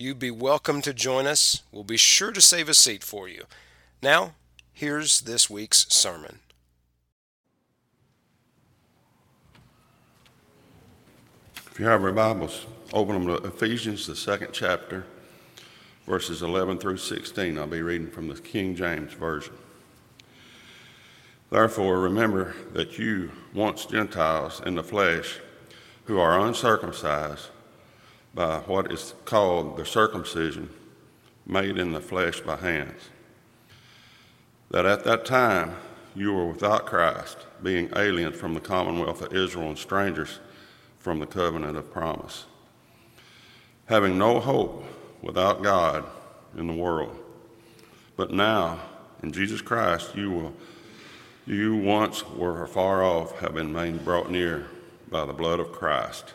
You'd be welcome to join us. We'll be sure to save a seat for you. Now, here's this week's sermon. If you have your Bibles, open them to Ephesians, the second chapter, verses 11 through 16. I'll be reading from the King James Version. Therefore, remember that you, once Gentiles in the flesh, who are uncircumcised, by what is called the circumcision made in the flesh by hands. That at that time you were without Christ, being aliens from the commonwealth of Israel and strangers from the covenant of promise, having no hope without God in the world. But now, in Jesus Christ, you will you once were far off have been made brought near by the blood of Christ.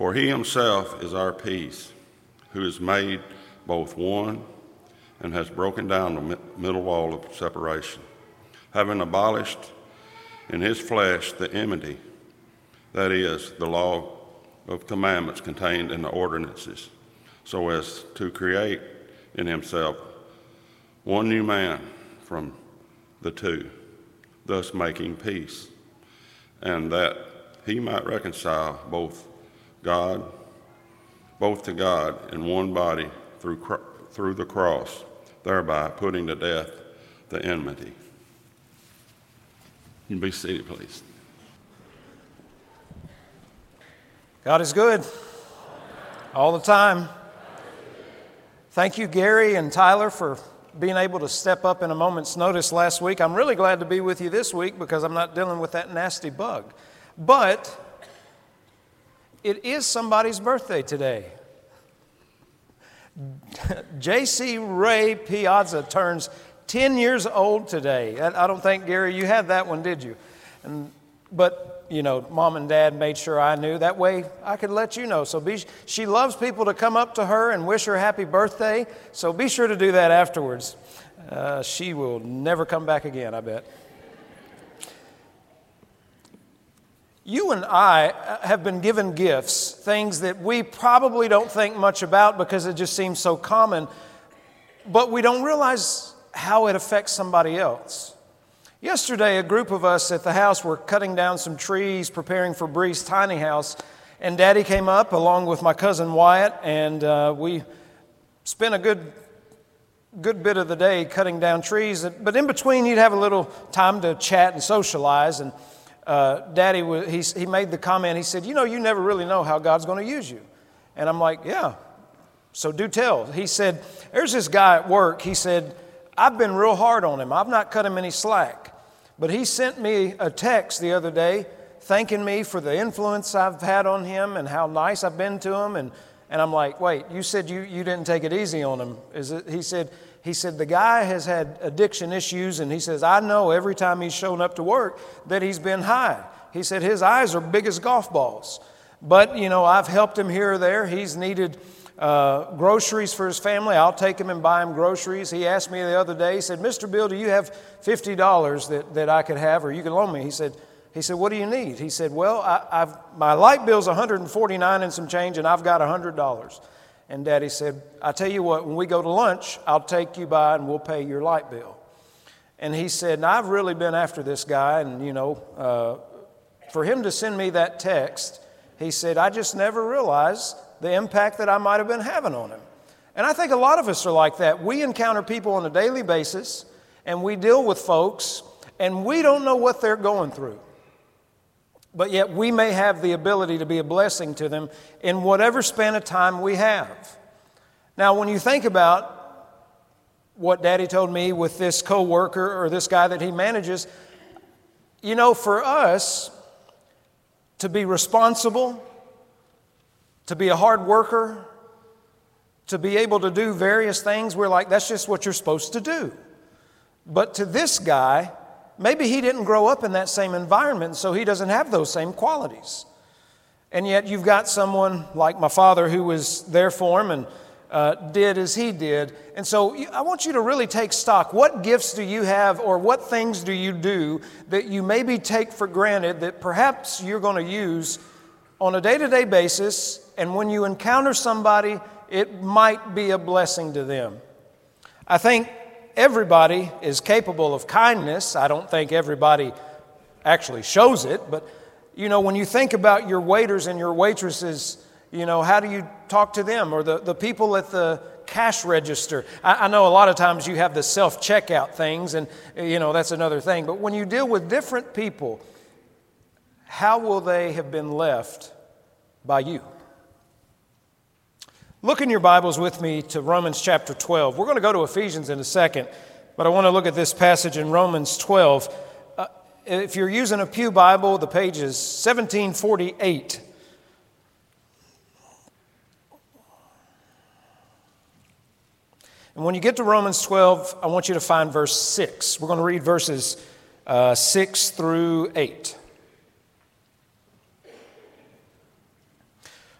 For he himself is our peace, who has made both one and has broken down the middle wall of separation, having abolished in his flesh the enmity, that is, the law of commandments contained in the ordinances, so as to create in himself one new man from the two, thus making peace, and that he might reconcile both God, both to God in one body through, through the cross, thereby putting to death the enmity. You be seated, please. God is good all the time. Thank you, Gary and Tyler, for being able to step up in a moment's notice last week. I'm really glad to be with you this week because I'm not dealing with that nasty bug. But it is somebody's birthday today. J.C. Ray Piazza turns 10 years old today. I don't think, Gary, you had that one, did you? And, but, you know, mom and dad made sure I knew. That way I could let you know. So be, she loves people to come up to her and wish her happy birthday. So be sure to do that afterwards. Uh, she will never come back again, I bet. You and I uh, have been given gifts, things that we probably don't think much about because it just seems so common, but we don't realize how it affects somebody else. Yesterday, a group of us at the house were cutting down some trees, preparing for Bree's tiny house, and Daddy came up along with my cousin Wyatt, and uh, we spent a good good bit of the day cutting down trees. But in between, you'd have a little time to chat and socialize. And uh, Daddy, he, he made the comment, he said, You know, you never really know how God's going to use you. And I'm like, Yeah, so do tell. He said, There's this guy at work. He said, I've been real hard on him. I've not cut him any slack. But he sent me a text the other day thanking me for the influence I've had on him and how nice I've been to him. And, and I'm like, Wait, you said you, you didn't take it easy on him. Is it? He said, he said, The guy has had addiction issues, and he says, I know every time he's shown up to work that he's been high. He said, His eyes are big as golf balls. But, you know, I've helped him here or there. He's needed uh, groceries for his family. I'll take him and buy him groceries. He asked me the other day, he said, Mr. Bill, do you have $50 that, that I could have or you can loan me? He said, he said, What do you need? He said, Well, I, have my light bill's 149 and some change, and I've got $100. And daddy said, I tell you what, when we go to lunch, I'll take you by and we'll pay your light bill. And he said, and I've really been after this guy, and you know, uh, for him to send me that text, he said, I just never realized the impact that I might have been having on him. And I think a lot of us are like that. We encounter people on a daily basis, and we deal with folks, and we don't know what they're going through but yet we may have the ability to be a blessing to them in whatever span of time we have. Now, when you think about what Daddy told me with this coworker or this guy that he manages, you know, for us to be responsible, to be a hard worker, to be able to do various things, we're like, that's just what you're supposed to do. But to this guy, maybe he didn't grow up in that same environment, so he doesn't have those same qualities. And yet you've got someone like my father who was there for him and uh, did as he did. And so I want you to really take stock. What gifts do you have, or what things do you do that you maybe take for granted that perhaps you're going to use on a day to day basis? And when you encounter somebody, it might be a blessing to them. I think everybody is capable of kindness. I don't think everybody actually shows it, but you know, when you think about your waiters and your waitresses, you know, how do you talk to them or the, the people at the cash register? I, I know a lot of times you have the self checkout things, and, you know, that's another thing. But when you deal with different people, how will they have been left by you? Look in your Bibles with me to Romans chapter 12. We're going to go to Ephesians in a second, but I want to look at this passage in Romans 12. Uh, if you're using a Pew Bible, the page is 1748. And when you get to Romans 12, I want you to find verse 6. We're going to read verses uh, 6 through 8.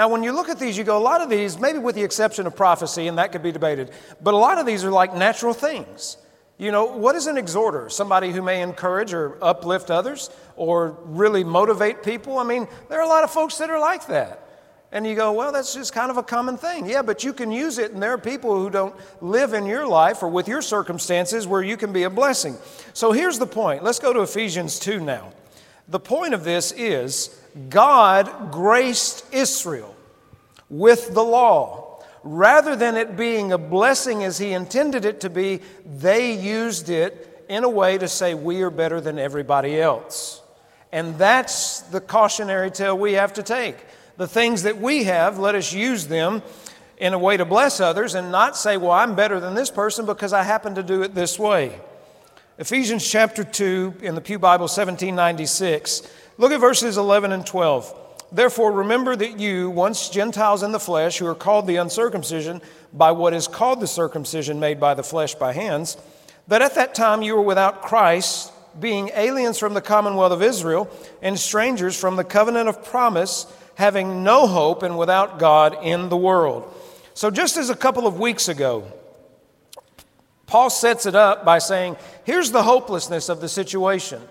Now, when you look at these, you go, a lot of these, maybe with the exception of prophecy, and that could be debated, but a lot of these are like natural things. You know, what is an exhorter? Somebody who may encourage or uplift others or really motivate people? I mean, there are a lot of folks that are like that. And you go, well, that's just kind of a common thing. Yeah, but you can use it, and there are people who don't live in your life or with your circumstances where you can be a blessing. So here's the point. Let's go to Ephesians 2 now. The point of this is God graced Israel with the law. Rather than it being a blessing as He intended it to be, they used it in a way to say, we are better than everybody else. And that's the cautionary tale we have to take the things that we have, let us use them in a way to bless others and not say, well, I'm better than this person because I happen to do it this way. Ephesians chapter 2 in the Pew Bible 1796. Look at verses 11 and 12. Therefore, remember that you, once Gentiles in the flesh, who are called the uncircumcision by what is called the circumcision made by the flesh by hands, that at that time you were without Christ, being aliens from the commonwealth of Israel and strangers from the covenant of promise having no hope and without God in the world. So, just as a couple of weeks ago, Paul sets it up by saying, Here's the hopelessness of the situation.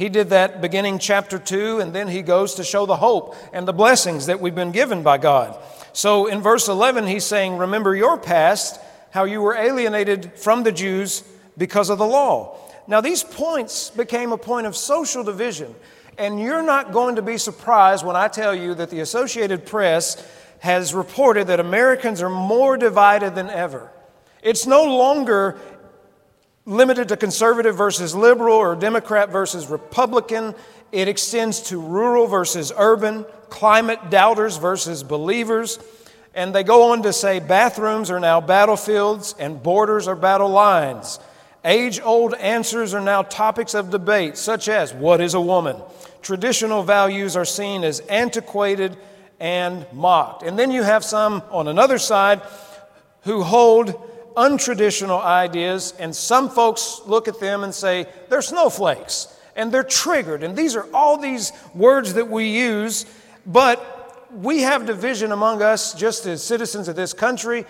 He did that beginning chapter 2, and then he goes to show the hope and the blessings that we've been given by God. So in verse 11, he's saying, Remember your past, how you were alienated from the Jews because of the law. Now, these points became a point of social division. And you're not going to be surprised when I tell you that the Associated Press has reported that Americans are more divided than ever. It's no longer limited to conservative versus liberal or Democrat versus Republican. It extends to rural versus urban, climate doubters versus believers. And they go on to say bathrooms are now battlefields and borders are battle lines. Age old answers are now topics of debate, such as what is a woman? traditional values are seen as antiquated and mocked. And then you have some on another side who hold untraditional ideas, and some folks look at them and say, they're snowflakes, and they're triggered. And these are all these words that we use, but we have division among us just as citizens of this country.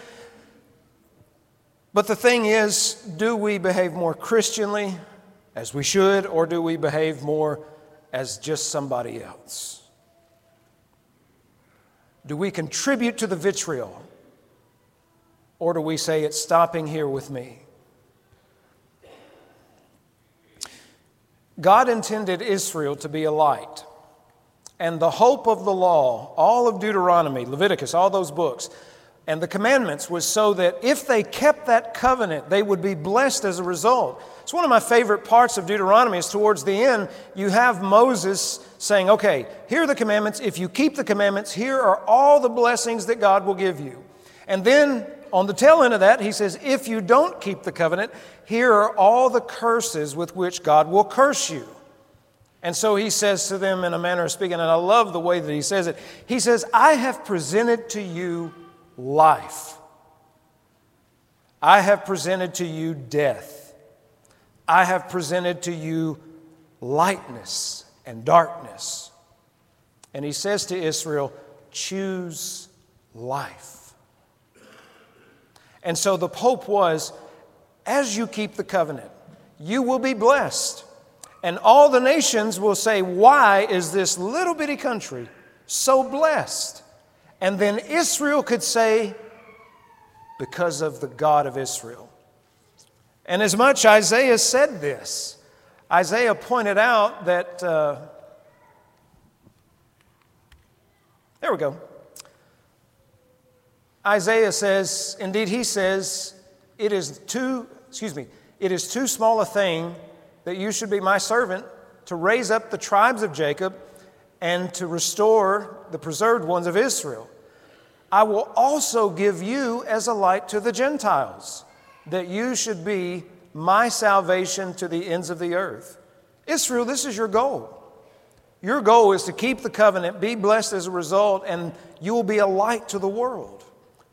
But the thing is, do we behave more Christianly as we should, or do we behave more as just somebody else? Do we contribute to the vitriol? Or do we say it's stopping here with me? God intended Israel to be a light. And the hope of the law, all of Deuteronomy, Leviticus, all those books, and the commandments was so that if they kept that covenant, they would be blessed as a result. It's one of my favorite parts of Deuteronomy is towards the end, you have Moses saying, okay, here are the commandments. If you keep the commandments, here are all the blessings that God will give you. And then on the tail end of that, he says, if you don't keep the covenant, here are all the curses with which God will curse you. And so he says to them in a manner of speaking, and I love the way that he says it. He says, I have presented to you life. I have presented to you death. I have presented to you lightness and darkness. And he says to Israel, choose life. And so the hope was as you keep the covenant, you will be blessed. And all the nations will say, Why is this little bitty country so blessed? And then Israel could say, Because of the God of Israel. And as much Isaiah said this, Isaiah pointed out that, uh, there we go. Isaiah says, indeed, he says, it is too, excuse me, it is too small a thing that you should be my servant to raise up the tribes of Jacob and to restore the preserved ones of Israel. I will also give you as a light to the Gentiles, that you should be my salvation to the ends of the earth. Israel, this is your goal. Your goal is to keep the covenant, be blessed as a result, and you will be a light to the world.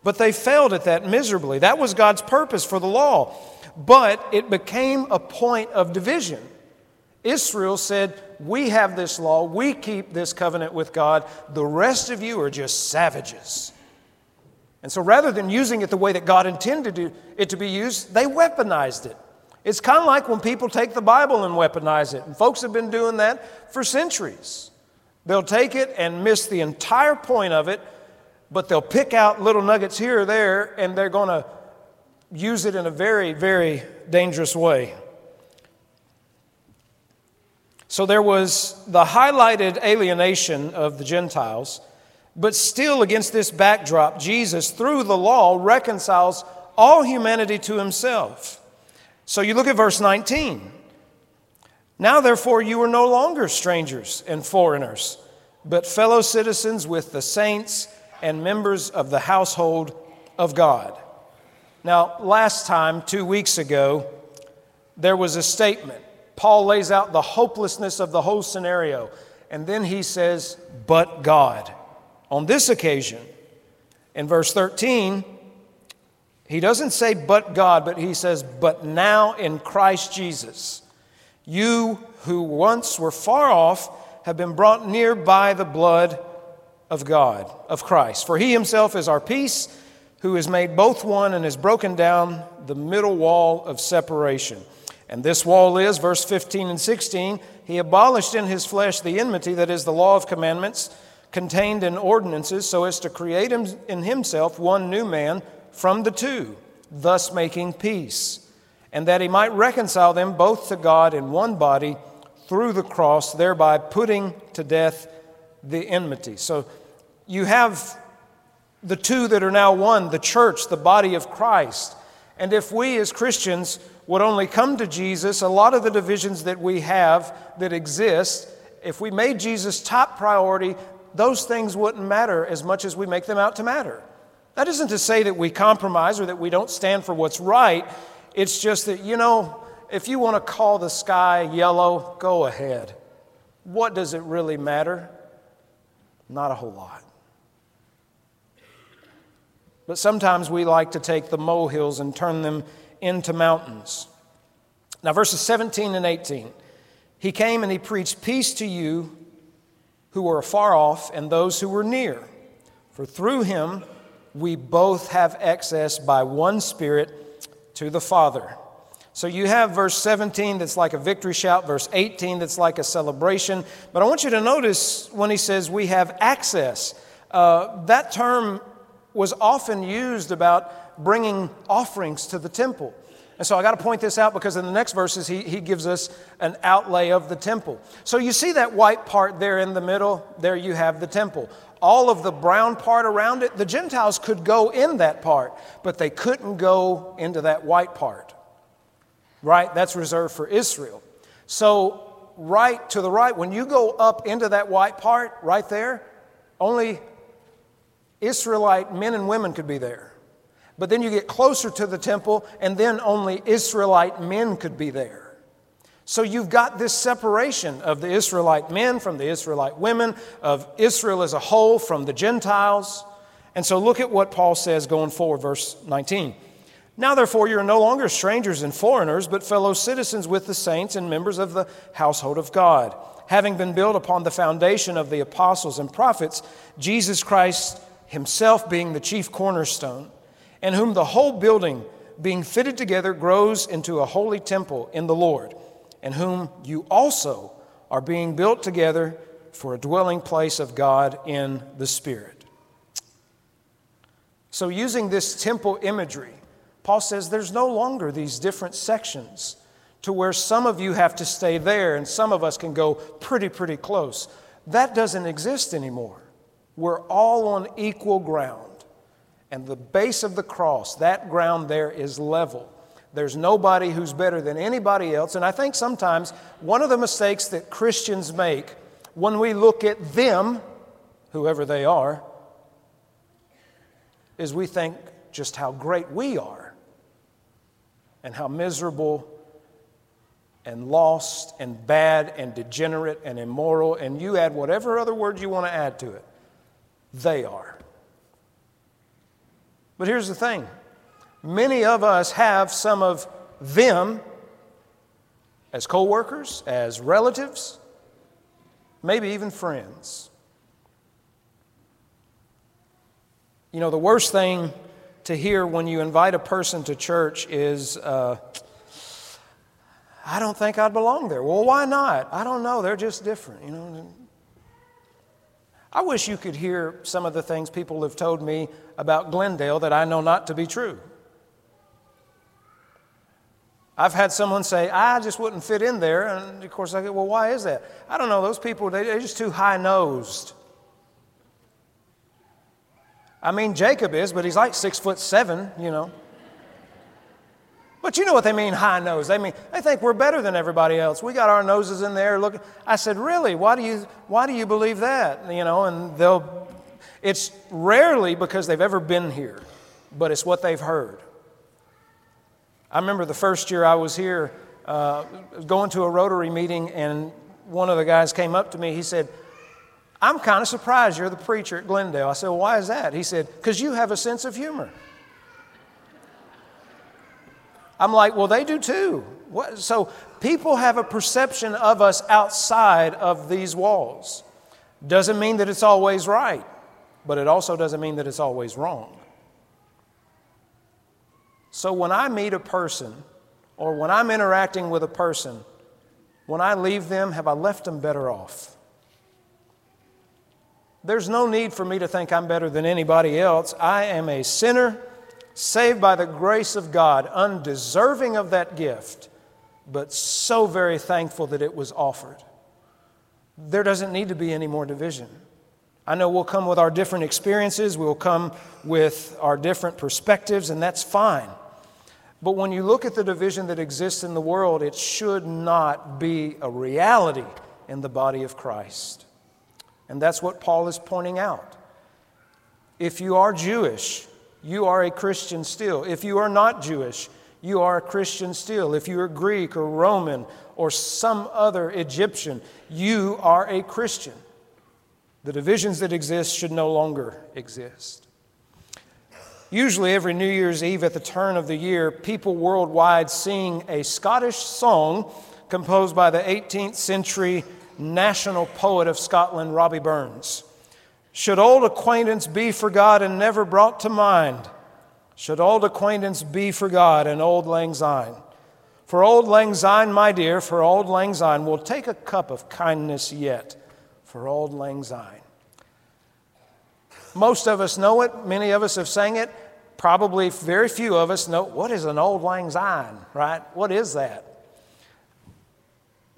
But they failed at that miserably. That was God's purpose for the law. But it became a point of division. Israel said, We have this law, we keep this covenant with God, the rest of you are just savages. And so rather than using it the way that God intended it to be used, they weaponized it. It's kind of like when people take the Bible and weaponize it. And folks have been doing that for centuries. They'll take it and miss the entire point of it, but they'll pick out little nuggets here or there, and they're going to use it in a very, very dangerous way. So there was the highlighted alienation of the Gentiles, but still, against this backdrop, Jesus, through the law, reconciles all humanity to himself. So you look at verse 19. Now, therefore, you are no longer strangers and foreigners, but fellow citizens with the saints and members of the household of God. Now, last time, two weeks ago, there was a statement. Paul lays out the hopelessness of the whole scenario, and then he says, But God. On this occasion, in verse 13, he doesn't say, but God, but he says, but now in Christ Jesus, you who once were far off have been brought near by the blood of God, of Christ. For he himself is our peace, who has made both one and has broken down the middle wall of separation. And this wall is, verse 15 and 16, he abolished in his flesh the enmity, that is, the law of commandments contained in ordinances so as to create in himself one new man from the two, thus making peace, and that he might reconcile them both to God in one body through the cross, thereby putting to death the enmity. So you have the two that are now one the church, the body of Christ. And if we as Christians would only come to Jesus, a lot of the divisions that we have that exist, if we made Jesus top priority, those things wouldn't matter as much as we make them out to matter. That isn't to say that we compromise or that we don't stand for what's right. It's just that, you know, if you want to call the sky yellow, go ahead. What does it really matter? Not a whole lot. But sometimes we like to take the molehills and turn them into mountains. Now, verses 17 and 18. He came and he preached peace to you who were afar off and those who were near. For through him we both have access by one Spirit to the Father. So you have verse 17 that's like a victory shout, verse 18 that's like a celebration. But I want you to notice when he says we have access, uh, that term was often used about bringing offerings to the temple. And so I got to point this out because in the next verses, he, he gives us an outlay of the temple. So you see that white part there in the middle? There you have the temple. All of the brown part around it, the Gentiles could go in that part, but they couldn't go into that white part. Right? That's reserved for Israel. So, right to the right, when you go up into that white part, right there, only Israelite men and women could be there. But then you get closer to the temple, and then only Israelite men could be there. So you've got this separation of the Israelite men from the Israelite women, of Israel as a whole from the Gentiles. And so look at what Paul says going forward, verse 19. Now, therefore, you are no longer strangers and foreigners, but fellow citizens with the saints and members of the household of God, having been built upon the foundation of the apostles and prophets, Jesus Christ himself being the chief cornerstone in whom the whole building, being fitted together, grows into a holy temple in the Lord, in whom you also are being built together for a dwelling place of God in the Spirit. So, using this temple imagery, Paul says there's no longer these different sections to where some of you have to stay there and some of us can go pretty, pretty close. That doesn't exist anymore. We're all on equal ground. And the base of the cross, that ground there is level. There's nobody who's better than anybody else. And I think sometimes one of the mistakes that Christians make when we look at them, whoever they are, is we think just how great we are and how miserable and lost and bad and degenerate and immoral, and you add whatever other word you want to add to it, they are. But here's the thing many of us have some of them as co workers, as relatives, maybe even friends. You know, the worst thing to hear when you invite a person to church is, uh, I don't think I'd belong there. Well, why not? I don't know. They're just different, you know. I wish you could hear some of the things people have told me about Glendale that I know not to be true. I've had someone say, I just wouldn't fit in there. And of course, I go, well, why is that? I don't know. Those people, they're just too high nosed. I mean, Jacob is, but he's like six foot seven, you know. But you know what they mean, high nose. They mean they think we're better than everybody else. We got our noses in there Look, I said, really? Why do you why do you believe that? You know, and they'll. It's rarely because they've ever been here, but it's what they've heard. I remember the first year I was here, uh, going to a Rotary meeting, and one of the guys came up to me. He said, I'm kind of surprised you're the preacher at Glendale. I said, well, Why is that? He said, Because you have a sense of humor. I'm like, well, they do too. What? So people have a perception of us outside of these walls. Doesn't mean that it's always right, but it also doesn't mean that it's always wrong. So when I meet a person or when I'm interacting with a person, when I leave them, have I left them better off? There's no need for me to think I'm better than anybody else. I am a sinner saved by the grace of God, undeserving of that gift, but so very thankful that it was offered. There doesn't need to be any more division. I know we'll come with our different experiences, we'll come with our different perspectives, and that's fine. But when you look at the division that exists in the world, it should not be a reality in the body of Christ. And that's what Paul is pointing out. If you are Jewish, you are a Christian still. If you are not Jewish, you are a Christian still. If you are Greek or Roman or some other Egyptian, you are a Christian. The divisions that exist should no longer exist. Usually, every New Year's Eve at the turn of the year, people worldwide sing a Scottish song composed by the 18th century national poet of Scotland, Robbie Burns. Should old acquaintance be forgot and never brought to mind? Should old acquaintance be forgot and old lang syne? For old lang syne, my dear, for old lang syne, we'll take a cup of kindness yet for old lang syne. Most of us know it, many of us have sang it. probably very few of us know what is an auld lang syne, right? What is that?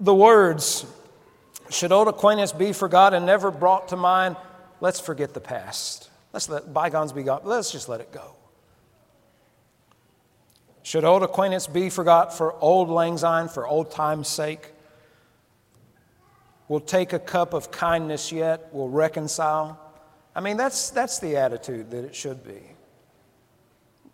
The words, should old acquaintance be forgot and never brought to mind, let's forget the past. Let's let bygones be gone. Let's just let it go. Should old acquaintance be forgot for old lang syne, for old time's sake? We'll take a cup of kindness yet, we'll reconcile. I mean, that's, that's the attitude that it should be.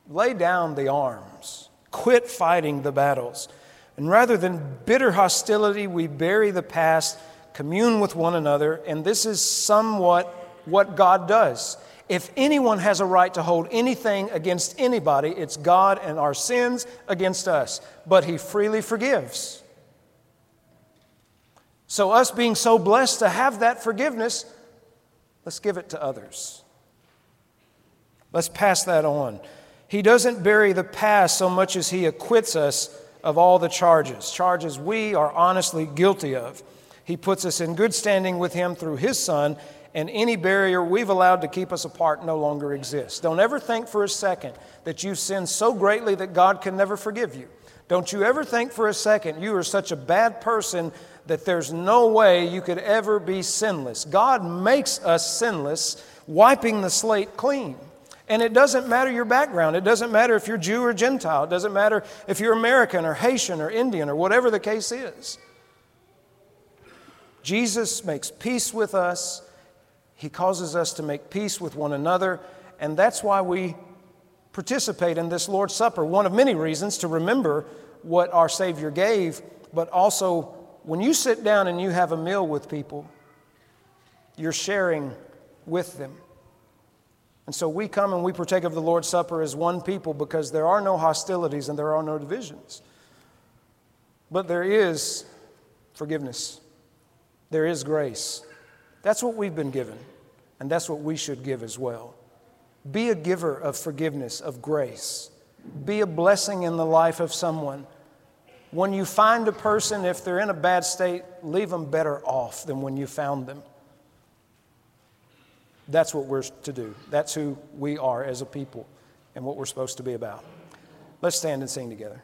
Lay down the arms, quit fighting the battles. And rather than bitter hostility, we bury the past, commune with one another, and this is somewhat what God does. If anyone has a right to hold anything against anybody, it's God and our sins against us. But He freely forgives. So, us being so blessed to have that forgiveness, let's give it to others. Let's pass that on. He doesn't bury the past so much as He acquits us of all the charges, charges we are honestly guilty of. He puts us in good standing with Him through His Son, and any barrier we've allowed to keep us apart no longer exists. Don't ever think for a second that you've sinned so greatly that God can never forgive you. Don't you ever think for a second you are such a bad person that there's no way you could ever be sinless. God makes us sinless, wiping the slate clean. And it doesn't matter your background. It doesn't matter if you're Jew or Gentile. It doesn't matter if you're American or Haitian or Indian or whatever the case is. Jesus makes peace with us he causes us to make peace with one another, and that's why we participate in this Lord's Supper. One of many reasons to remember what our Savior gave, but also when you sit down and you have a meal with people, you're sharing with them. And so we come and we partake of the Lord's Supper as one people because there are no hostilities and there are no divisions. But there is forgiveness, there is grace. That's what we've been given, and that's what we should give as well. Be a giver of forgiveness, of grace. Be a blessing in the life of someone. When you find a person, if they're in a bad state, leave them better off than when you found them. That's what we're to do. That's who we are as a people and what we're supposed to be about. Let's stand and sing together.